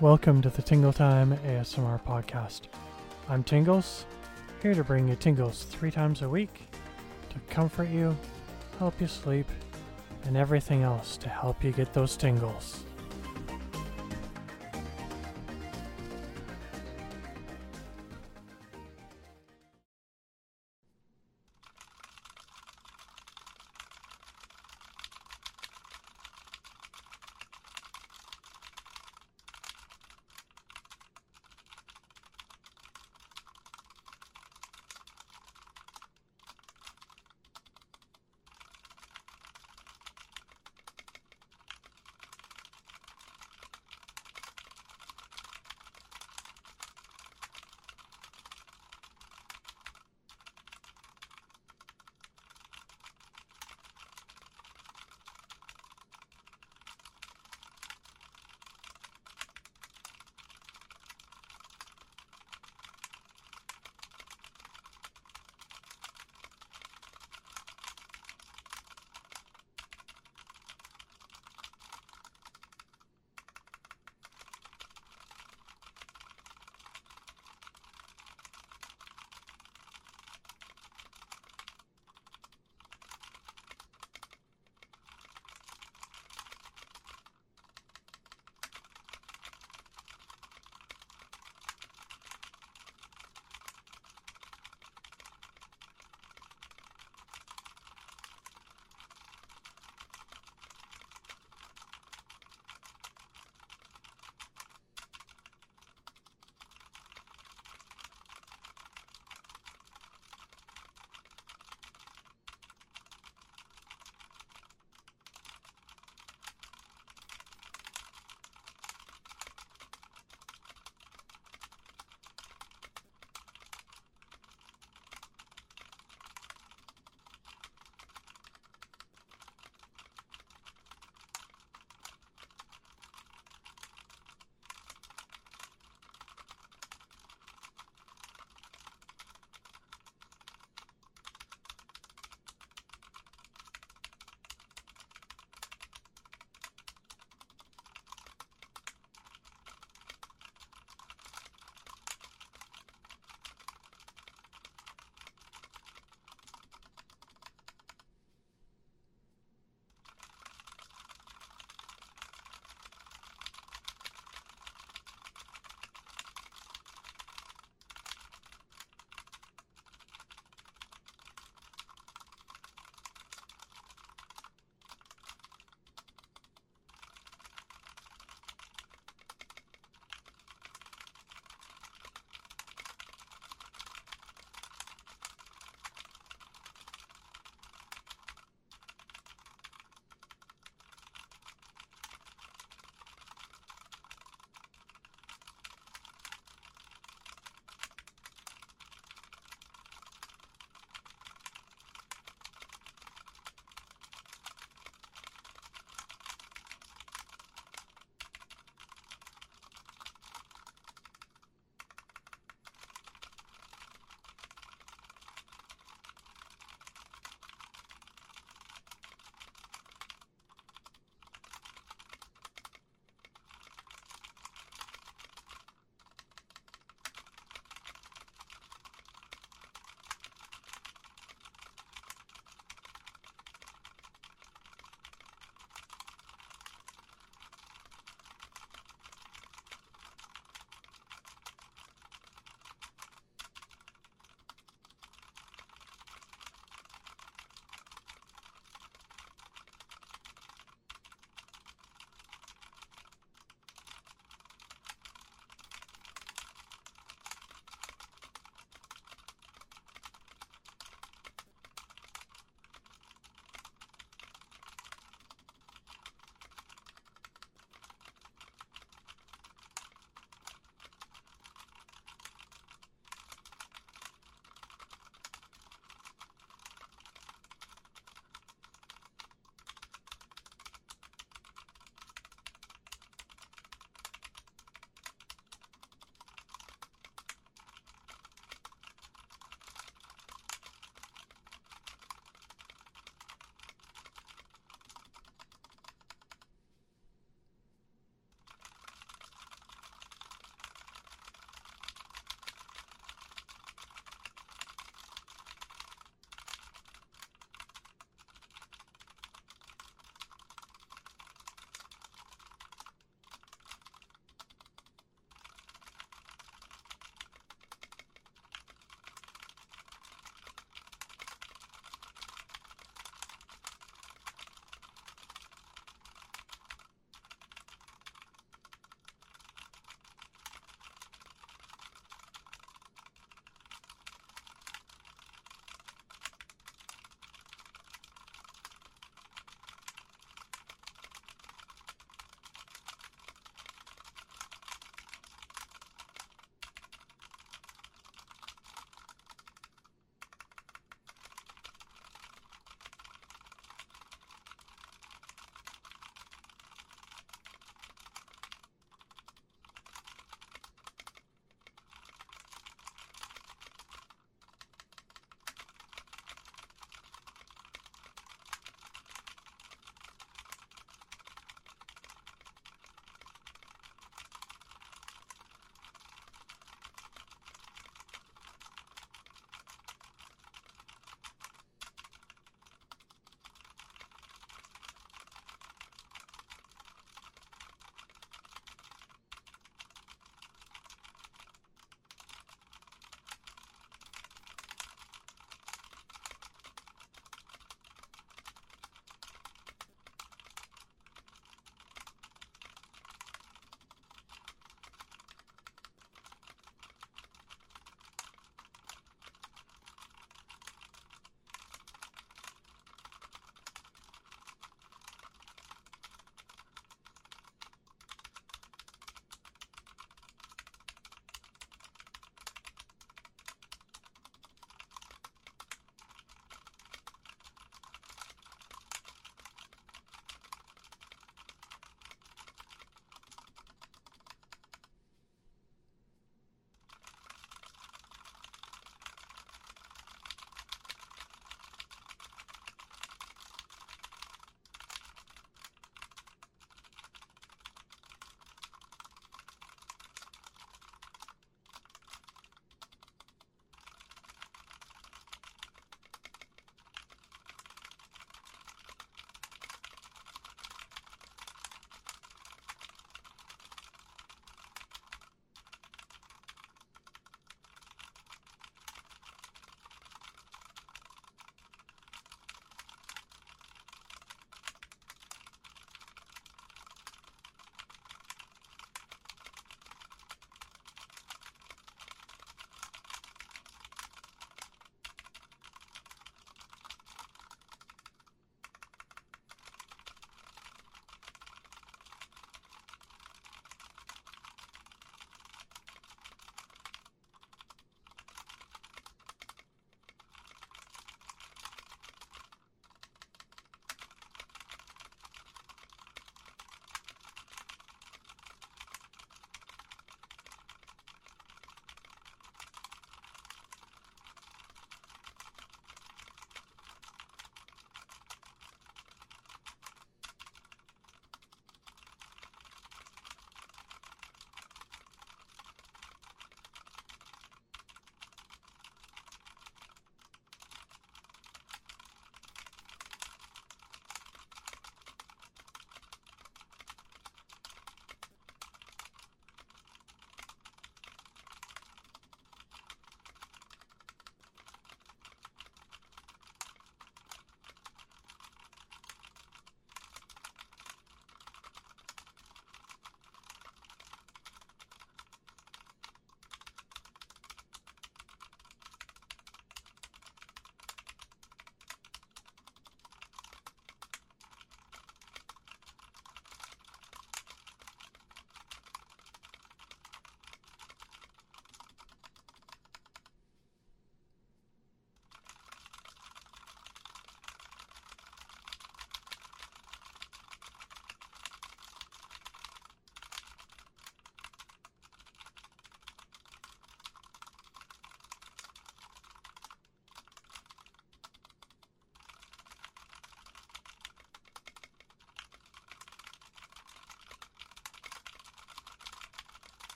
Welcome to the Tingle Time ASMR podcast. I'm Tingles, here to bring you tingles three times a week to comfort you, help you sleep, and everything else to help you get those tingles.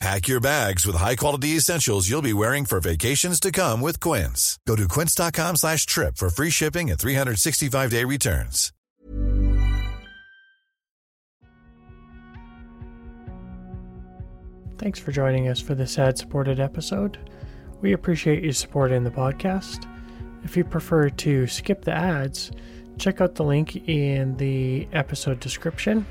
Pack your bags with high-quality essentials you'll be wearing for vacations to come with Quince. Go to quince.com slash trip for free shipping and 365-day returns. Thanks for joining us for this ad supported episode. We appreciate you supporting the podcast. If you prefer to skip the ads, check out the link in the episode description